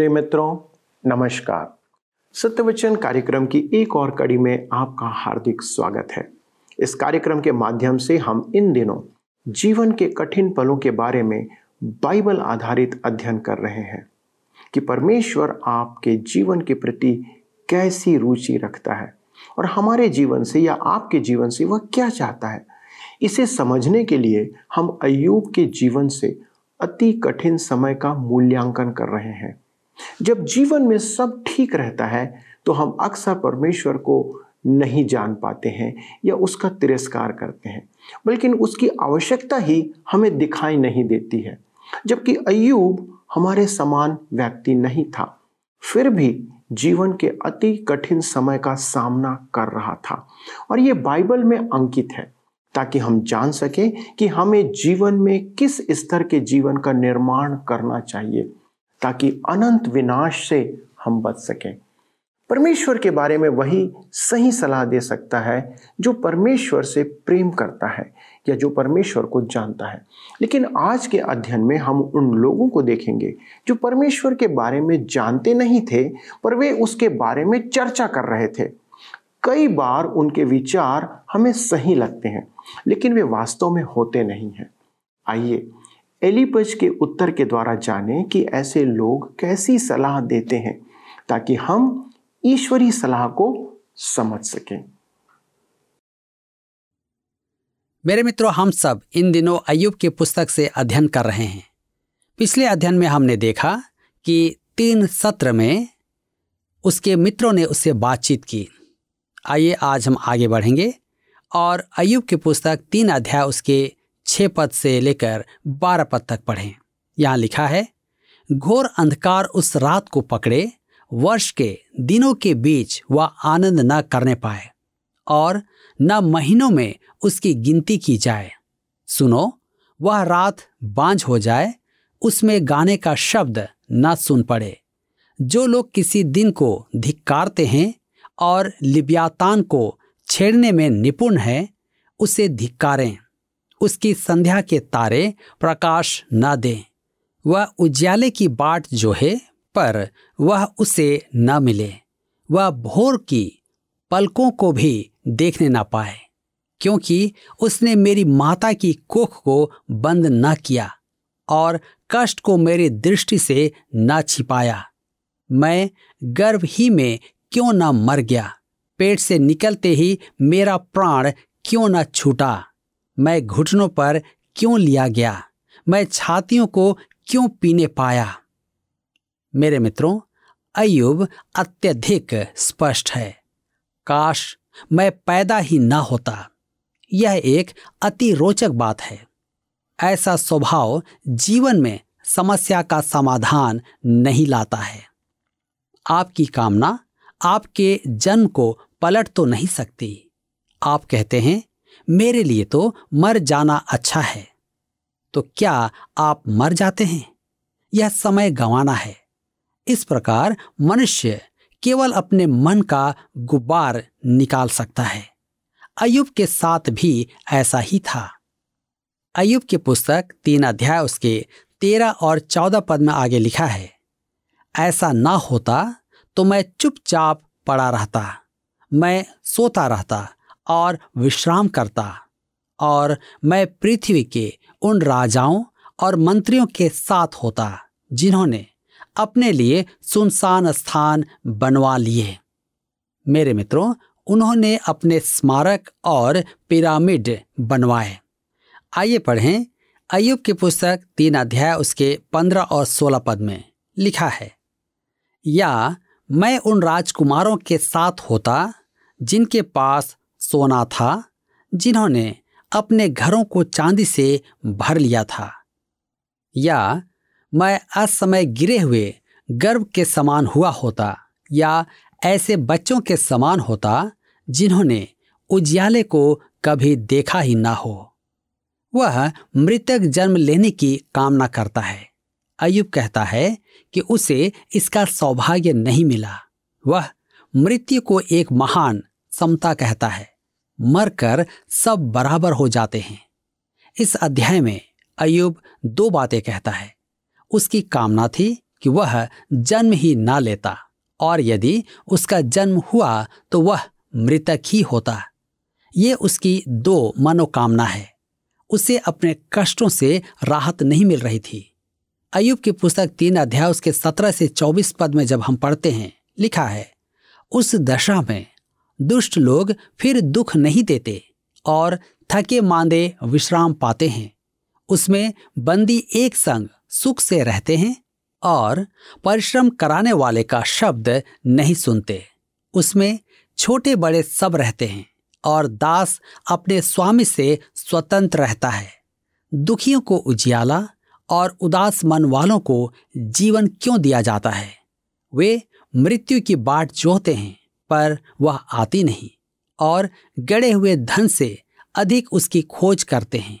प्रिय मित्रों, नमस्कार। सत्यवचन कार्यक्रम की एक और कड़ी में आपका हार्दिक स्वागत है। इस कार्यक्रम के माध्यम से हम इन दिनों जीवन के कठिन पलों के बारे में बाइबल आधारित अध्ययन कर रहे हैं कि परमेश्वर आपके जीवन के प्रति कैसी रुचि रखता है और हमारे जीवन से या आपके जीवन से वह क्या चाहता है। इसे समझने के लिए हम अयूब के जीवन से अति कठिन समय का मूल्यांकन कर रहे हैं। जब जीवन में सब ठीक रहता है तो हम अक्सर परमेश्वर को नहीं जान पाते हैं या उसका तिरस्कार करते हैं। बल्कि उसकी आवश्यकता ही हमें दिखाई नहीं देती है। जबकि अयूब हमारे समान व्यक्ति नहीं था, फिर भी जीवन के अति कठिन समय का सामना कर रहा था। और ये बाइबल में अंकित है, ताकि हम जान सकें कि हमें जीवन में किस स्तर के जीवन का निर्माण करना चाहिए। ताकि अनंत विनाश से हम बच सकें। परमेश्वर के बारे में वही सही सलाह दे सकता है, जो परमेश्वर से प्रेम करता है या जो परमेश्वर को जानता है। लेकिन आज के अध्ययन में हम उन लोगों को देखेंगे, जो परमेश्वर के बारे में जानते नहीं थे, पर वे उसके बारे में चर्चा कर रहे थे। कई बार उनके विचार हमें सही लगते हैं, लेकिन वे वास्तव में होते नहीं हैं। आइए एलिपज के उत्तर के द्वारा जाने कि ऐसे लोग कैसी सलाह देते हैं ताकि हम ईश्वरी सलाह को समझ सकें। मेरे मित्रों, हम सब इन दिनों अयुब की पुस्तक से अध्ययन कर रहे हैं। पिछले अध्ययन में हमने देखा कि तीन सत्र में उसके मित्रों ने उससे बातचीत की। आइए, आज हम आगे बढ़ेंगे और अयुब की पुस्तक तीन अध्याय उसके छः पद से लेकर बारह पद तक पढ़ें। यहाँ लिखा है, घोर अंधकार उस रात को पकड़े, वर्ष के, दिनों के बीच वह आनंद न करने पाए, और न महीनों में उसकी गिनती की जाए। सुनो, वह रात बांझ हो जाए, उसमें गाने का शब्द न सुन पड़े। जो लोग किसी दिन को धिक्कारते हैं और लिब्यातान को छेड़ने में निपुण है, उसे धिक्कारें। उसकी संध्या के तारे प्रकाश न दें। वह उज्याले की बाट जो है, पर वह उसे न मिले। वह भोर की पलकों को भी देखने न पाए, क्योंकि उसने मेरी माता की कोख को बंद न किया और कष्ट को मेरी दृष्टि से न छिपाया। मैं गर्भ ही में क्यों न मर गया? पेट से निकलते ही मेरा प्राण क्यों न छूटा? मैं घुटनों पर क्यों लिया गया? मैं छातियों को क्यों पीने पाया? मेरे मित्रों अयुब अत्यधिक स्पष्ट है। काश मैं पैदा ही ना होता। यह एक अति रोचक बात है। ऐसा स्वभाव जीवन में समस्या का समाधान नहीं लाता है। आपकी कामना आपके जन्म को पलट तो नहीं सकती। आप कहते हैं मेरे लिए तो मर जाना अच्छा है। तो क्या आप मर जाते हैं? यह समय गंवाना है। इस प्रकार मनुष्य केवल अपने मन का गुब्बार निकाल सकता है। अयुब के साथ भी ऐसा ही था। अयुब की पुस्तक तीन अध्याय उसके तेरह और चौदह पद में आगे लिखा है, ऐसा ना होता तो मैं चुपचाप पड़ा रहता, मैं सोता रहता और विश्राम करता और मैं पृथ्वी के उन राजाओं और मंत्रियों के साथ होता, जिन्होंने अपने लिए सुनसान स्थान बनवा लिए। मेरे मित्रों, उन्होंने अपने स्मारक और पिरामिड बनवाए। आइए पढ़ें अयुब की पुस्तक तीन अध्याय उसके पंद्रह और सोलह पद में लिखा है, या मैं उन राजकुमारों के साथ होता, जिनके पास सोना था, जिन्होंने अपने घरों को चांदी से भर लिया था। या मैं असमय गिरे हुए गर्भ के समान हुआ होता, या ऐसे बच्चों के समान होता, जिन्होंने उजियाले को कभी देखा ही ना हो। वह मृतक जन्म लेने की कामना करता है। अयुब कहता है कि उसे इसका सौभाग्य नहीं मिला। वह मृत्यु को एक महान समता कहता है। मरकर सब बराबर हो जाते हैं। इस अध्याय में अयुब दो बातें कहता है। उसकी कामना थी कि वह जन्म ही ना लेता और यदि उसका जन्म हुआ तो वह मृतक ही होता। ये उसकी दो मनोकामना है। उसे अपने कष्टों से राहत नहीं मिल रही थी। अयुब की पुस्तक तीन अध्याय उसके सत्रह से चौबीस पद में जब हम पढ़ते हैं, लिखा है, उस दशा में दुष्ट लोग फिर दुख नहीं देते और थके मांदे विश्राम पाते हैं। उसमें बंदी एक संग सुख से रहते हैं और परिश्रम कराने वाले का शब्द नहीं सुनते। उसमें छोटे बड़े सब रहते हैं और दास अपने स्वामी से स्वतंत्र रहता है। दुखियों को उजियाला और उदास मन वालों को जीवन क्यों दिया जाता है? वे मृत्यु की बाट जोहते हैं। पर वह आती नहीं और गड़े हुए धन से अधिक उसकी खोज करते हैं।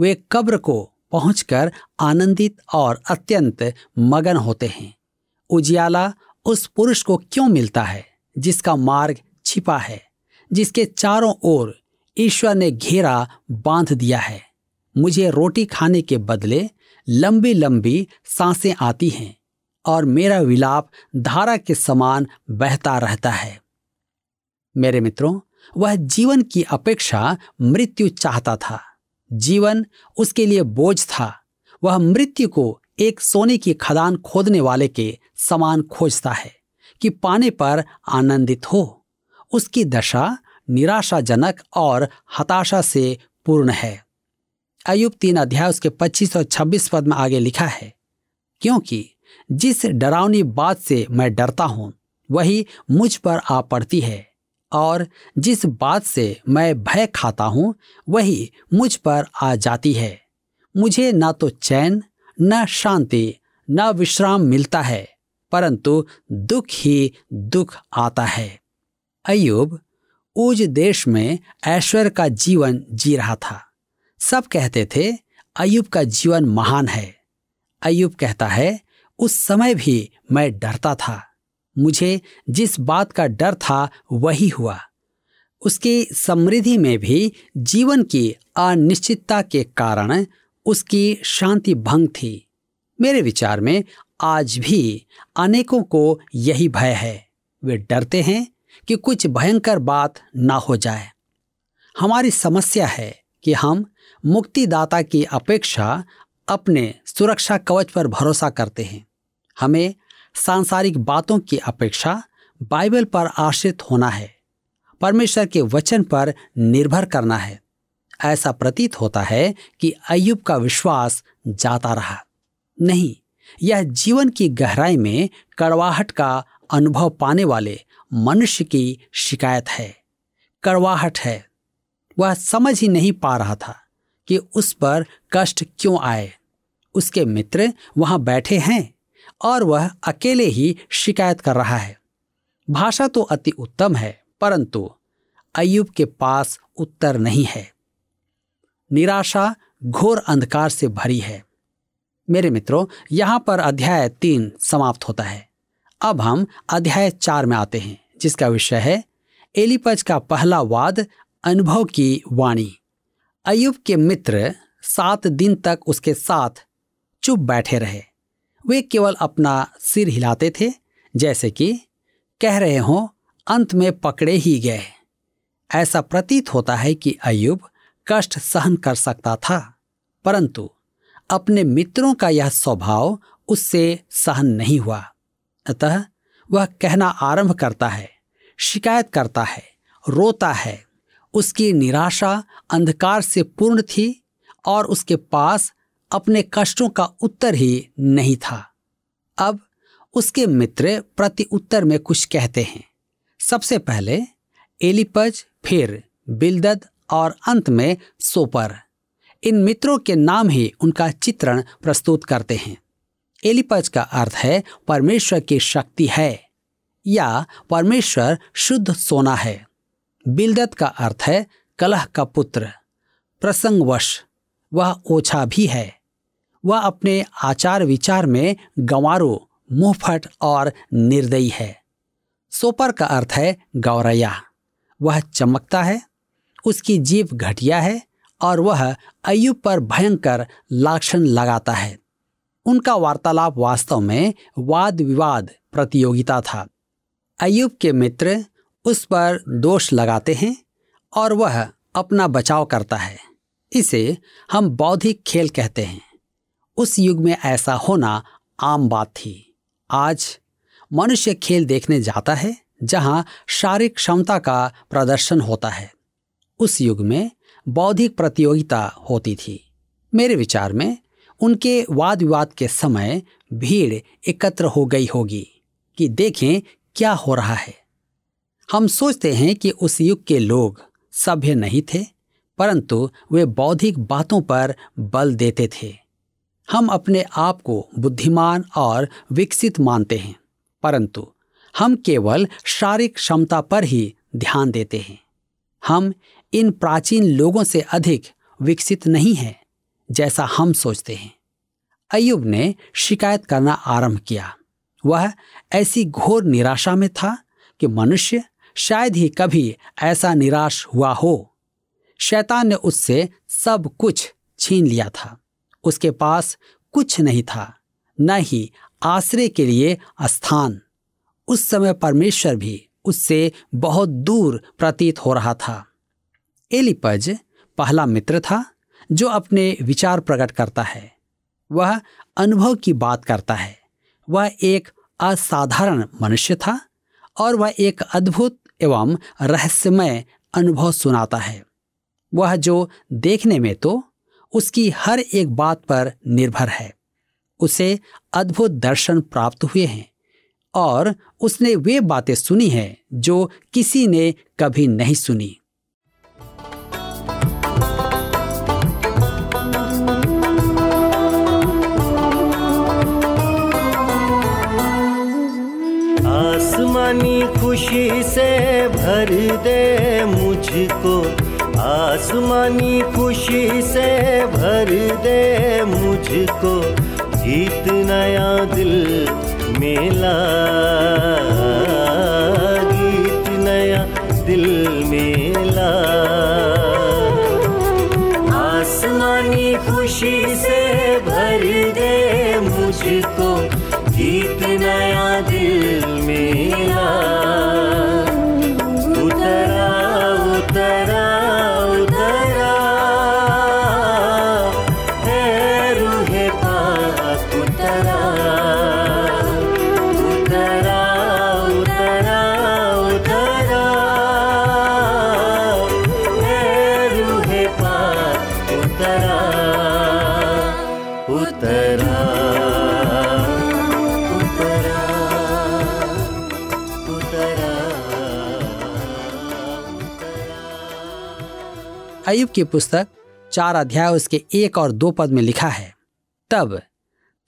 वे कब्र को पहुंचकर आनंदित और अत्यंत मगन होते हैं। उजियाला उस पुरुष को क्यों मिलता है जिसका मार्ग छिपा है, जिसके चारों ओर ईश्वर ने घेरा बाँध दिया है? मुझे रोटी खाने के बदले लंबी लंबी साँसें आती हैं। और मेरा विलाप धारा के समान बहता रहता है। मेरे मित्रों, वह जीवन की अपेक्षा मृत्यु चाहता था। जीवन उसके लिए बोझ था। वह मृत्यु को एक सोने की खदान खोदने वाले के समान खोजता है कि पाने पर आनंदित हो। उसकी दशा निराशाजनक और हताशा से पूर्ण है। अयुब तीन अध्याय उसके 25 और 26 पद में आगे लिखा है, क्योंकि जिस डरावनी बात से मैं डरता हूँ, वही मुझ पर आ पड़ती है। और जिस बात से मैं भय खाता हूँ, वही मुझ पर आ जाती है। मुझे न तो चैन, न शांति, न विश्राम मिलता है, परंतु दुख ही दुख आता है। अयुब उज देश में ऐश्वर्य का जीवन जी रहा था। सब कहते थे अयुब का जीवन महान है। अयुब कहता है उस समय भी मैं डरता था। मुझे जिस बात का डर था, वही हुआ। उसकी समृद्धि में भी जीवन की अनिश्चितता के कारण उसकी शांति भंग थी। मेरे विचार में आज भी अनेकों को यही भय है। वे डरते हैं कि कुछ भयंकर बात ना हो जाए। हमारी समस्या है कि हम मुक्तिदाता की अपेक्षा अपने सुरक्षा कवच पर भरोसा करते हैं। हमें सांसारिक बातों की अपेक्षा बाइबल पर आश्रित होना है। परमेश्वर के वचन पर निर्भर करना है। ऐसा प्रतीत होता है कि अयुब का विश्वास जाता रहा। नहीं, यह जीवन की गहराई में कड़वाहट का अनुभव पाने वाले मनुष्य की शिकायत है। कड़वाहट है। वह समझ ही नहीं पा रहा था कि उस पर कष्ट क्यों आए। उसके मित्र वहाँ बैठे हैं। और वह अकेले ही शिकायत कर रहा है। भाषा तो अति उत्तम है, परंतु अयुब के पास उत्तर नहीं है। निराशा घोर अंधकार से भरी है। मेरे मित्रों, यहाँ पर अध्याय तीन समाप्त होता है। अब हम अध्याय चार में आते हैं, जिसका विषय है एलिपज का पहला वाद, अनुभव की वाणी। अयुब के मित्र सात दिन तक उसके साथ चुप बैठे रहे। वे केवल अपना सिर हिलाते थे, जैसे कि कह रहे हों, अंत में पकड़े ही गए। ऐसा प्रतीत होता है कि अयुब कष्ट सहन कर सकता था, परंतु अपने मित्रों का यह स्वभाव उससे सहन नहीं हुआ। अतः वह कहना आरंभ करता है, शिकायत करता है, रोता है। उसकी निराशा अंधकार से पूर्ण थी और उसके पास अपने कष्टों का उत्तर ही नहीं था। अब उसके मित्र प्रति उत्तर में कुछ कहते हैं। सबसे पहले, एलिपज, फिर बिलदद और अंत में सोपर। इन मित्रों के नाम ही उनका चित्रण प्रस्तुत करते हैं। एलिपज का अर्थ है, परमेश्वर की शक्ति है, या परमेश्वर शुद्ध सोना है। बिलदत का अर्थ है, कलह का पुत्र, प्रसंगवश, वह ओछा भी है। वह अपने आचार विचार में गंवारो, मुंहफट और निर्दयी है। सोपर का अर्थ है गौरैया। वह चमकता है, उसकी जीव घटिया है और वह अयुब पर भयंकर लाक्षण लगाता है। उनका वार्तालाप वास्तव में वाद विवाद प्रतियोगिता था। अयुब के मित्र उस पर दोष लगाते हैं और वह अपना बचाव करता है। इसे हम बौद्धिक खेल कहते हैं। उस युग में ऐसा होना आम बात थी। आज मनुष्य खेल देखने जाता है, जहाँ शारीरिक क्षमता का प्रदर्शन होता है। उस युग में बौद्धिक प्रतियोगिता होती थी। मेरे विचार में, उनके वाद विवाद के समय भीड़ एकत्र हो गई होगी कि देखें क्या हो रहा है। हम सोचते हैं कि उस युग के लोग सभ्य नहीं थे, परंतु वे बौद्धिक बातों पर बल देते थे। हम अपने आप को बुद्धिमान और विकसित मानते हैं, परंतु हम केवल शारीरिक क्षमता पर ही ध्यान देते हैं। हम इन प्राचीन लोगों से अधिक विकसित नहीं हैं, जैसा हम सोचते हैं। अयुब ने शिकायत करना आरंभ किया। वह ऐसी घोर निराशा में था कि मनुष्य शायद ही कभी ऐसा निराश हुआ हो। शैतान ने उससे सब कुछ छीन लिया था। उसके पास कुछ नहीं था, न ही आश्रय के लिए स्थान। उस समय परमेश्वर भी उससे बहुत दूर प्रतीत हो रहा था। एलिपज पहला मित्र था जो अपने विचार प्रकट करता है। वह अनुभव की बात करता है। वह एक असाधारण मनुष्य था और वह एक अद्भुत एवं रहस्यमय अनुभव सुनाता है। वह जो देखने में तो उसकी हर एक बात पर निर्भर है। उसे अद्भुत दर्शन प्राप्त हुए हैं और उसने वे बातें सुनी हैं जो किसी ने कभी नहीं सुनी। आसमानी खुशी से भर दे मुझको आसमानी खुशी से भर दे मुझको गीत नया दिल मेला। की पुस्तक चार अध्याय उसके एक और दो पद में लिखा है। तब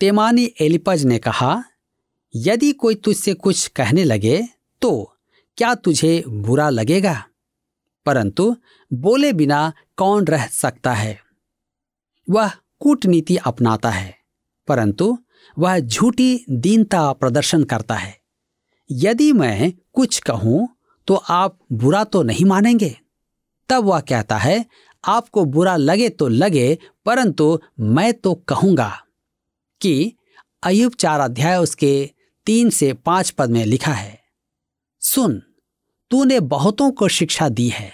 तेमानी एलिपज ने कहा, यदि कोई तुझसे कुछ कहने लगे तो क्या तुझे बुरा लगेगा? परंतु बोले बिना कौन रह सकता है? वह कूटनीति अपनाता है, परंतु वह झूठी दीनता प्रदर्शन करता है। यदि मैं कुछ कहूँ तो आप बुरा तो नहीं मानेंगे? तब वह कहता है आपको बुरा लगे तो लगे, परंतु मैं तो कहूँगा कि अयुब चार अध्याय उसके तीन से पाँच पद में लिखा है, सुन, तूने बहुतों को शिक्षा दी है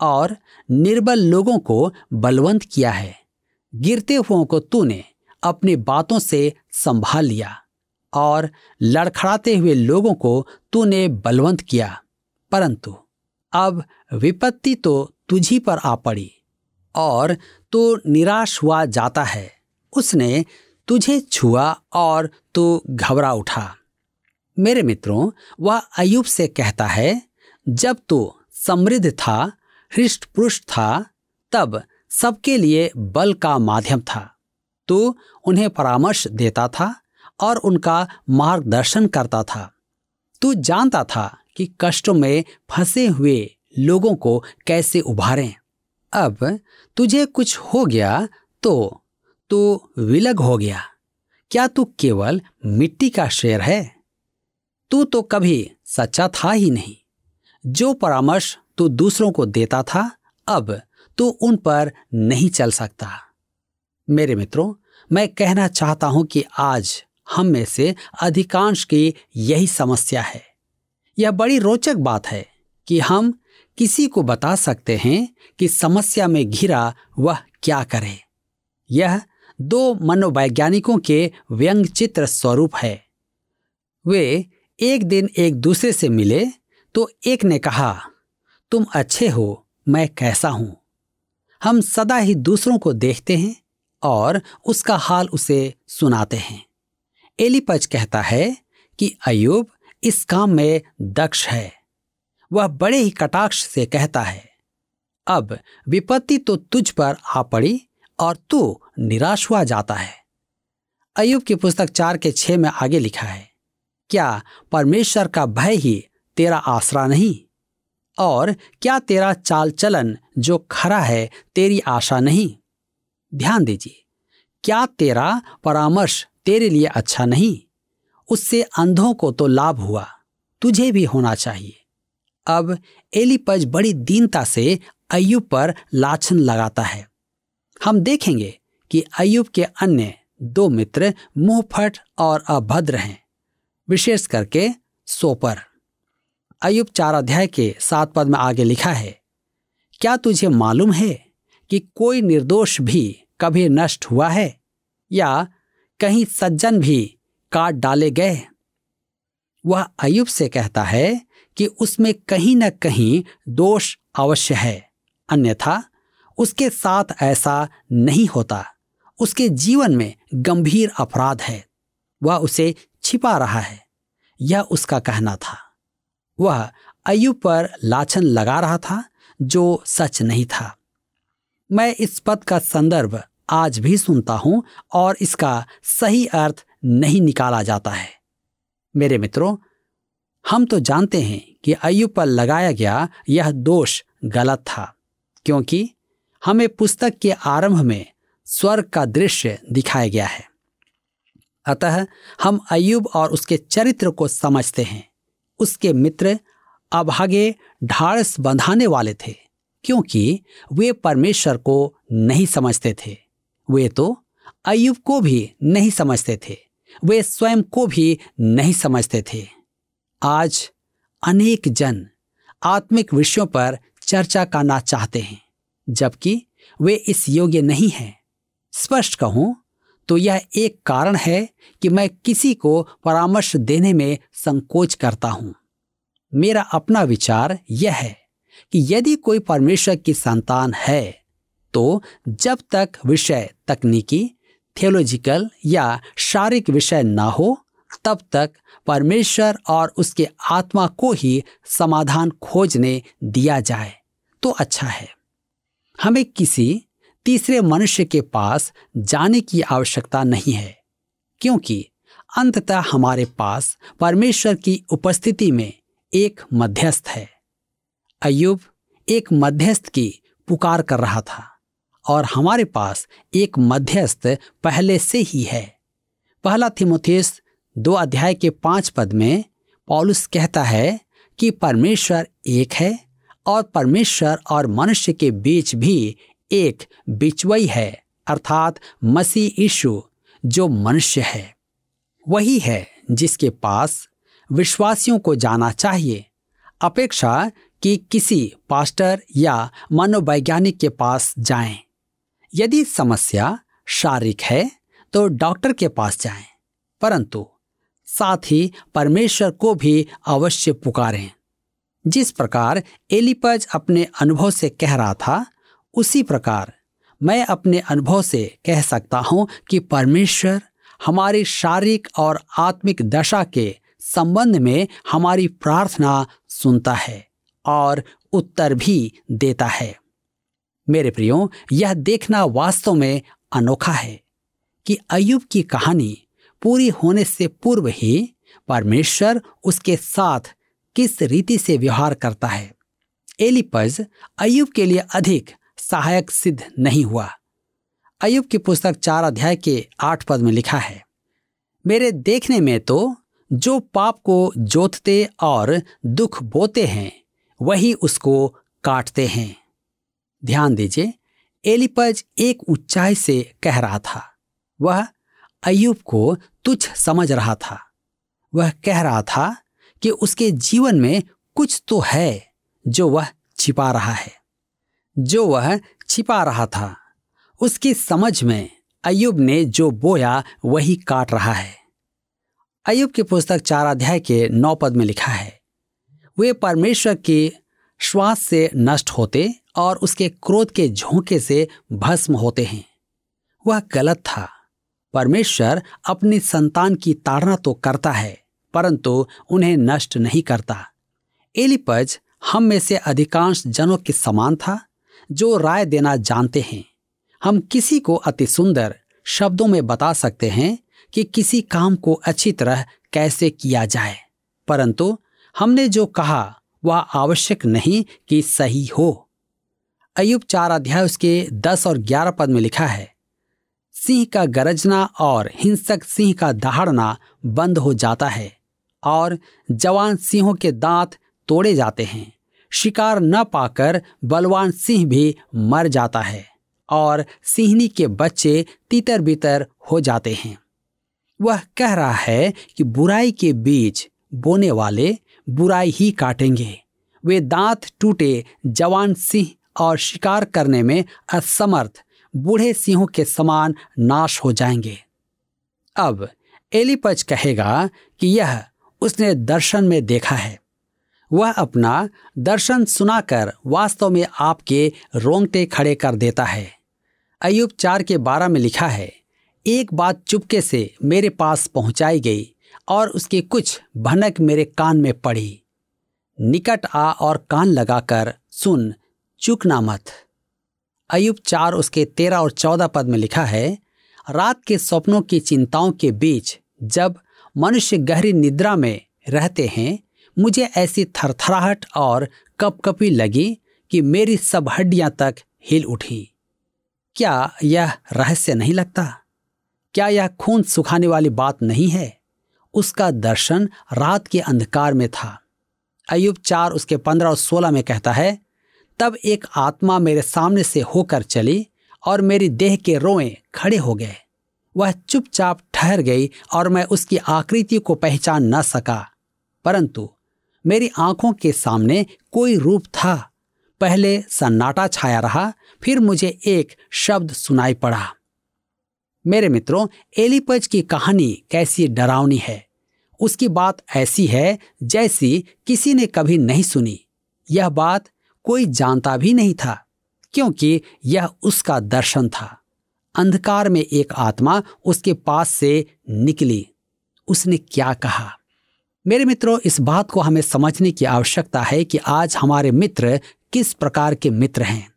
और निर्बल लोगों को बलवंत किया है। गिरते हुओं को तूने अपनी बातों से संभाल लिया और लड़खड़ाते हुए लोगों को तूने बलवंत किया। परंतु अब विपत्ति तो तुझी पर आ पड़ी। और तू निराश हुआ जाता है। उसने तुझे छुआ और तू घबरा उठा। मेरे मित्रों, वह अयुब से कहता है, जब तू समृद्ध था हृष्ट पुष्ट था, तब सबके लिए बल का माध्यम था। तू उन्हें परामर्श देता था और उनका मार्गदर्शन करता था। तू जानता था कि कष्टों में फंसे हुए लोगों को कैसे उभारें। अब तुझे कुछ हो गया तो तू विलग हो गया। क्या तू केवल मिट्टी का शेर है? तू तो कभी सच्चा था ही नहीं। जो परामर्श तू दूसरों को देता था, अब तू उन पर नहीं चल सकता। मेरे मित्रों, मैं कहना चाहता हूँ कि आज हम में से अधिकांश की यही समस्या है। यह बड़ी रोचक बात है कि हम किसी को बता सकते हैं कि समस्या में घिरा वह क्या करे। यह दो मनोवैज्ञानिकों के व्यंग चित्र स्वरूप है। वे एक दिन एक दूसरे से मिले तो एक ने कहा, तुम अच्छे हो, मैं कैसा हूँ? हम सदा ही दूसरों को देखते हैं और उसका हाल उसे सुनाते हैं। एलिपज कहता है कि अयुब इस काम में दक्ष है। वह बड़े ही कटाक्ष से कहता है, अब विपत्ति तो तुझ पर आ पड़ी और तू निराश हुआ जाता है। अयुब की पुस्तक चार के छह में आगे लिखा है, क्या परमेश्वर का भय ही तेरा आसरा नहीं? और क्या तेरा चाल चलन जो खरा है तेरी आशा नहीं? ध्यान दीजिए, क्या तेरा परामर्श तेरे लिए अच्छा नहीं? उससे अंधों को तो लाभ हुआ, तुझे भी होना चाहिए। अब एलिपज बड़ी दीनता से अयुब पर लाछन लगाता है। हम देखेंगे कि अयुब के अन्य दो मित्र मुंहफट और अभद्र हैं, विशेष करके सोपर। अयुब चार अध्याय के सात पद में आगे लिखा है, क्या तुझे मालूम है कि कोई निर्दोष भी कभी नष्ट हुआ है या कहीं सज्जन भी काट डाले गए? वह अयुब से कहता है कि उसमें कहीं न कहीं दोष अवश्य है, अन्यथा उसके साथ ऐसा नहीं होता। उसके जीवन में गंभीर अपराध है, वह उसे छिपा रहा है, यह उसका कहना था। वह अयुब पर लाछन लगा रहा था, जो सच नहीं था। मैं इस पद का संदर्भ आज भी सुनता हूँ और इसका सही अर्थ नहीं निकाला जाता है। मेरे मित्रों हम तो जानते हैं कि अयुब पर लगाया गया यह दोष गलत था, क्योंकि हमें पुस्तक के आरंभ में स्वर्ग का दृश्य दिखाया गया है। अतः हम अयुब और उसके चरित्र को समझते हैं। उसके मित्र अभागे ढाड़स बंधाने वाले थे, क्योंकि वे परमेश्वर को नहीं समझते थे। वे तो अयुब को भी नहीं समझते थे, वे स्वयं को भी नहीं समझते थे। आज अनेक जन आत्मिक विषयों पर चर्चा करना चाहते हैं, जबकि वे इस योग्य नहीं हैं। स्पष्ट कहूँ तो यह एक कारण है कि मैं किसी को परामर्श देने में संकोच करता हूँ। मेरा अपना विचार यह है कि यदि कोई परमेश्वर की संतान है तो जब तक विषय तकनीकी थियोलॉजिकल या शारीरिक विषय ना हो, तब तक परमेश्वर और उसके आत्मा को ही समाधान खोजने दिया जाए तो अच्छा है। हमें किसी तीसरे मनुष्य के पास जाने की आवश्यकता नहीं है, क्योंकि अंततः हमारे पास परमेश्वर की उपस्थिति में एक मध्यस्थ है। अयुब एक मध्यस्थ की पुकार कर रहा था, और हमारे पास एक मध्यस्थ पहले से ही है। पहला थिमोथेस दो अध्याय के पाँच पद में पॉलुस कहता है कि परमेश्वर एक है और परमेश्वर और मनुष्य के बीच भी एक बिचवई है अर्थात मसीह यीशु जो मनुष्य है वही है जिसके पास विश्वासियों को जाना चाहिए अपेक्षा कि किसी पास्टर या मनोवैज्ञानिक के पास जाएँ। यदि समस्या शारीरिक है तो डॉक्टर के पास जाएँ, परंतु साथ ही परमेश्वर को भी अवश्य पुकारें। जिस प्रकार एलिपज अपने अनुभव से कह रहा था, उसी प्रकार मैं अपने अनुभव से कह सकता हूँ कि परमेश्वर हमारी शारीरिक और आत्मिक दशा के संबंध में हमारी प्रार्थना सुनता है और उत्तर भी देता है। मेरे प्रियो, यह देखना वास्तव में अनोखा है कि अयुब की कहानी पूरी होने से पूर्व ही परमेश्वर उसके साथ किस रीति से व्यवहार करता है। एलिपज अयुब के लिए अधिक सहायक सिद्ध नहीं हुआ। अयुब की पुस्तक चार अध्याय के आठ पद में लिखा है, मेरे देखने में तो जो पाप को जोतते और दुख बोते हैं, वही उसको काटते हैं। ध्यान दीजिए एलिपज एक ऊंचाई से कह रहा था। वह अयुब को तुच्छ समझ रहा था। वह कह रहा था कि उसके जीवन में कुछ तो है जो वह छिपा रहा है। जो वह छिपा रहा था, उसकी समझ में अयुब ने जो बोया वही काट रहा है। अयुब की पुस्तक चार अध्याय के नौ पद में लिखा है, वे परमेश्वर के श्वास से नष्ट होते और उसके क्रोध के झोंके से भस्म होते हैं। वह गलत था। परमेश्वर अपनी संतान की ताड़ना तो करता है, परंतु उन्हें नष्ट नहीं करता। एलिपज हम में से अधिकांश जनों के समान था, जो राय देना जानते हैं। हम किसी को अति सुंदर शब्दों में बता सकते हैं कि किसी काम को अच्छी तरह कैसे किया जाए, परंतु हमने जो कहा, वह आवश्यक नहीं कि सही हो। अयुब चार अध्याय उसके दस और ग्यारह पद में लिखा है सिंह का गरजना और हिंसक सिंह का दहाड़ना बंद हो जाता है और जवान सिंहों के दांत तोड़े जाते हैं। शिकार न पाकर बलवान सिंह भी मर जाता है और सिंहनी के बच्चे तितर बितर हो जाते हैं। वह कह रहा है कि बुराई के बीज बोने वाले बुराई ही काटेंगे। वे दांत टूटे जवान सिंह और शिकार करने में असमर्थ बूढ़े सिंहों के समान नाश हो जाएँगे। अब एलिपज कहेगा कि यह उसने दर्शन में देखा है। वह अपना दर्शन सुनाकर वास्तव में आपके रोंगटे खड़े कर देता है। अयुब चार के बारह में लिखा है, एक बात चुपके से मेरे पास पहुंचाई गई और उसकी कुछ भनक मेरे कान में पड़ी। निकट आ और कान लगाकर सुन, चुकना मत। अयुब चार उसके तेरह और चौदह पद में लिखा है, रात के स्वप्नों की चिंताओं के बीच जब मनुष्य गहरी निद्रा में रहते हैं, मुझे ऐसी थरथराहट और कपकपी लगी कि मेरी सब हड्डियाँ तक हिल उठी। क्या यह रहस्य नहीं लगता? क्या यह खून सुखाने वाली बात नहीं है? उसका दर्शन रात के अंधकार में था। अयुब चार उसके पंद्रह और सोलह में कहता है तब एक आत्मा मेरे सामने से होकर चली और मेरी देह के रोए खड़े हो गए। वह चुपचाप ठहर गई और मैं उसकी आकृति को पहचान न सका। परंतु मेरी आँखों के सामने कोई रूप था। पहले सन्नाटा छाया रहा, फिर मुझे एक शब्द सुनाई पड़ा। मेरे मित्रों, एलिपज की कहानी कैसी डरावनी है? उसकी बात ऐसी है जैसी किसी ने कभी नहीं सुनी। यह बात कोई जानता भी नहीं था, क्योंकि यह उसका दर्शन था। अंधकार में एक आत्मा उसके पास से निकली। उसने क्या कहा? मेरे मित्रों, इस बात को हमें समझने की आवश्यकता है कि आज हमारे मित्र किस प्रकार के मित्र हैं।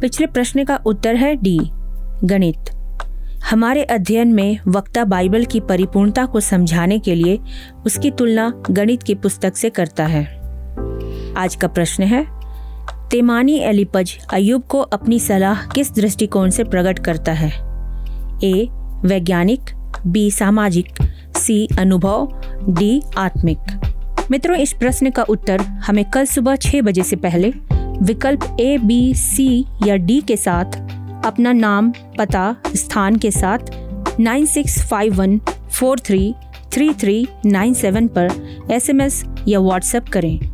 पिछले प्रश्न का उत्तर है डी, गणित। हमारे अध्ययन में वक्ता बाइबल की परिपूर्णता को समझाने के लिए उसकी तुलना गणित की पुस्तक से करता है। आज का प्रश्न है, तेमानी एलिपज अयुब को अपनी सलाह किस दृष्टिकोण से प्रकट करता है? ए, वैज्ञानिक, बी, सामाजिक, सी, अनुभव, डी, आत्मिक। मित्रों, इस प्रश्न का उत्तर हमें कल सुबह छह बजे से पहले विकल्प ए, बी, सी या डी के साथ, अपना नाम, पता, स्थान के साथ nine six five one four three three three nine seven पर एसएमएस या व्हाट्सएप करें।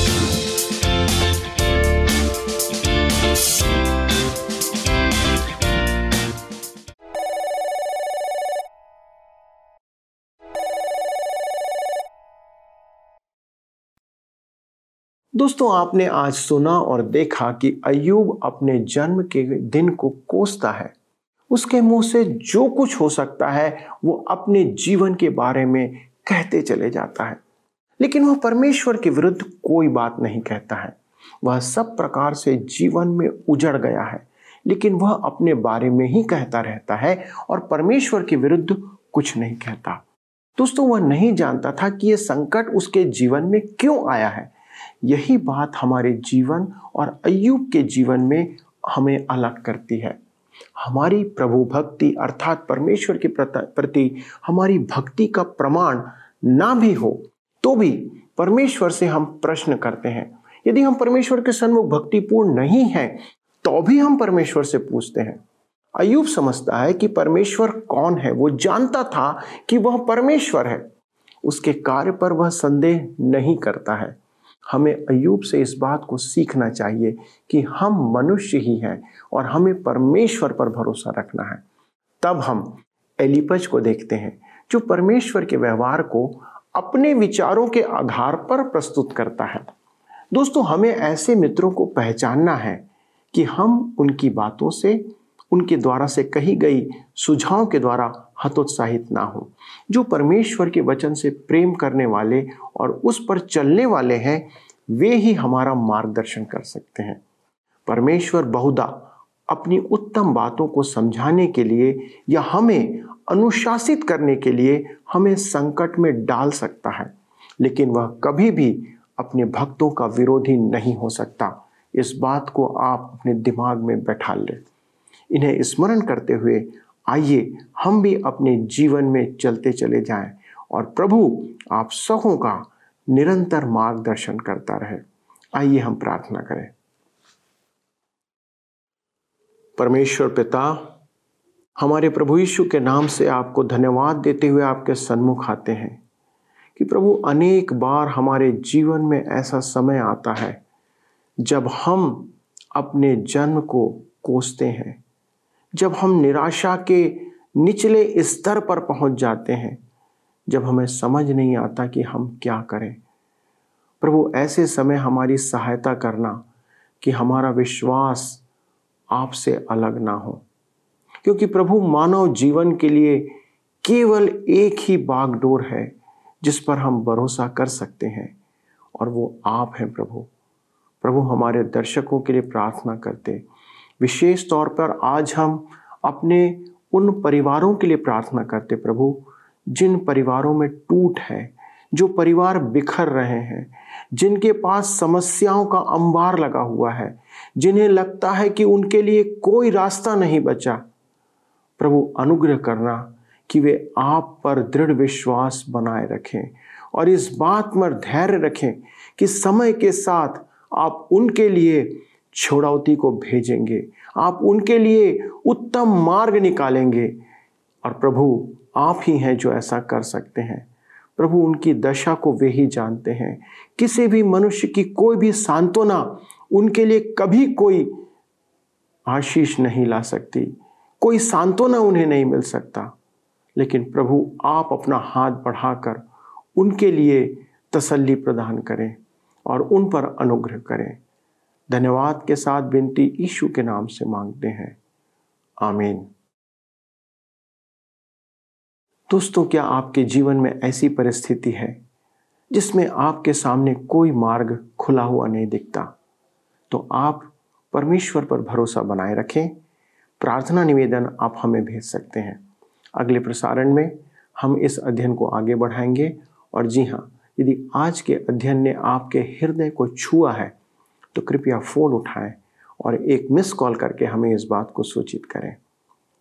दोस्तों, आपने आज सुना और देखा कि अयूब अपने जन्म के दिन को कोसता है। उसके मुँह से जो कुछ हो सकता है, वो अपने जीवन के बारे में कहते चले जाता है। लेकिन वह परमेश्वर के विरुद्ध कोई बात नहीं कहता है। वह सब प्रकार से जीवन में उजड़ गया है, लेकिन वह अपने बारे में ही कहता रहता है और परमेश्वर के विरुद्ध कुछ नहीं कहता। दोस्तों, वह नहीं जानता था कि यह संकट उसके जीवन में क्यों आया है। यही बात हमारे जीवन और अयूब के जीवन में हमें अलग करती है। हमारी प्रभु भक्ति अर्थात परमेश्वर के प्रति हमारी भक्ति का प्रमाण ना भी हो तो भी परमेश्वर से हम प्रश्न करते हैं। यदि हम परमेश्वर के सन्मुख भक्तिपूर्ण नहीं हैं तो भी हम परमेश्वर से पूछते हैं। अयुब समझता है कि परमेश्वर कौन है? वो जानता था कि वह परमेश्वर है। उसके कार्य पर वह संदेह नहीं करता है। हमें अयूब से इस बात को सीखना चाहिए कि हम मनुष्य ही हैं और हमें परमेश्वर पर भरोसा रखना है। तब हम एलिपज को देखते हैं, जो परमेश्वर के व्यवहार को अपने विचारों के आधार पर प्रस्तुत करता है। दोस्तों, हमें ऐसे मित्रों को पहचानना है कि हम उनकी बातों से, उनके द्वारा से कही गई सुझाव के द्वारा हतोत्साहित ना हो। जो परमेश्वर के वचन से प्रेम करने वाले और उस पर चलने वाले हैं, वे ही हमारा मार्गदर्शन कर सकते हैं। परमेश्वर बहुधा अपनी उत्तम बातों को समझाने के लिए या हमें अनुशासित करने के लिए हमें संकट में डाल सकता है, लेकिन वह कभी भी अपने भक्तों का विरोधी नहीं हो सकता। इस बात को आप अपने दिमाग में बैठा लें। इन्हें स्मरण करते हुए आइए हम भी अपने जीवन में चलते चले जाएँ और प्रभु आप सबों का निरंतर मार्गदर्शन करता रहे। आइए हम प्रार्थना करें। परमेश्वर पिता, हमारे प्रभु यीशु के नाम से आपको धन्यवाद देते हुए आपके सन्मुख आते हैं कि प्रभु अनेक बार हमारे जीवन में ऐसा समय आता है जब हम अपने जन्म को कोसते हैं। जब हम निराशा के निचले स्तर पर पहुँच जाते हैं, जब हमें समझ नहीं आता कि हम क्या करें। प्रभु, ऐसे समय हमारी सहायता करना कि हमारा विश्वास आपसे अलग ना हो। क्योंकि प्रभु, मानव जीवन के लिए केवल एक ही बागडोर है जिस पर हम भरोसा कर सकते हैं, और वो आप हैं प्रभु। प्रभु, हमारे दर्शकों के लिए प्रार्थना करते विशेष तौर पर आज हम अपने उन परिवारों के लिए प्रार्थना करते प्रभु, जिन परिवारों में टूट है, जो परिवार बिखर रहे हैं, जिनके पास समस्याओं का अंबार लगा हुआ है, जिन्हें लगता है कि उनके लिए कोई रास्ता नहीं बचा। प्रभु, अनुग्रह करना कि वे आप पर दृढ़ विश्वास बनाए रखें और इस बात पर धैर्य रखें कि समय के साथ आप उनके लिए छोड़ौती को भेजेंगे। आप उनके लिए उत्तम मार्ग निकालेंगे। और प्रभु, आप ही हैं जो ऐसा कर सकते हैं। प्रभु, उनकी दशा को वे ही जानते हैं। किसी भी मनुष्य की कोई भी सांत्वना उनके लिए कभी कोई आशीष नहीं ला सकती। कोई सांत्वना उन्हें नहीं मिल सकता। लेकिन प्रभु, आप अपना हाथ बढ़ाकर उनके लिए तसल्ली प्रदान करें और उन पर अनुग्रह करें। धन्यवाद के साथ विनती यीशु के नाम से मांगते हैं। आमीन। दोस्तों, क्या आपके जीवन में ऐसी परिस्थिति है जिसमें आपके सामने कोई मार्ग खुला हुआ नहीं दिखता? तो आप परमेश्वर पर भरोसा बनाए रखें। प्रार्थना निवेदन आप हमें भेज सकते हैं। अगले प्रसारण में हम इस अध्ययन को आगे बढ़ाएँगे और जी हाँ यदि आज के अध्ययन ने आपके हृदय को छुआ है तो कृपया फ़ोन उठाएँ और एक मिस कॉल करके हमें इस बात को सूचित करें।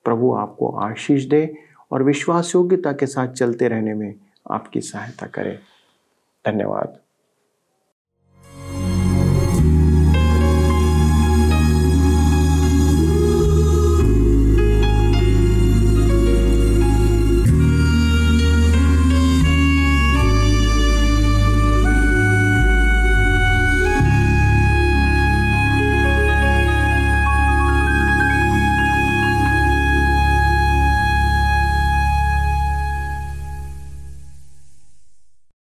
प्रभु आपको आशीष दे और विश्वास योग्यता के साथ चलते रहने में आपकी सहायता करें। धन्यवाद।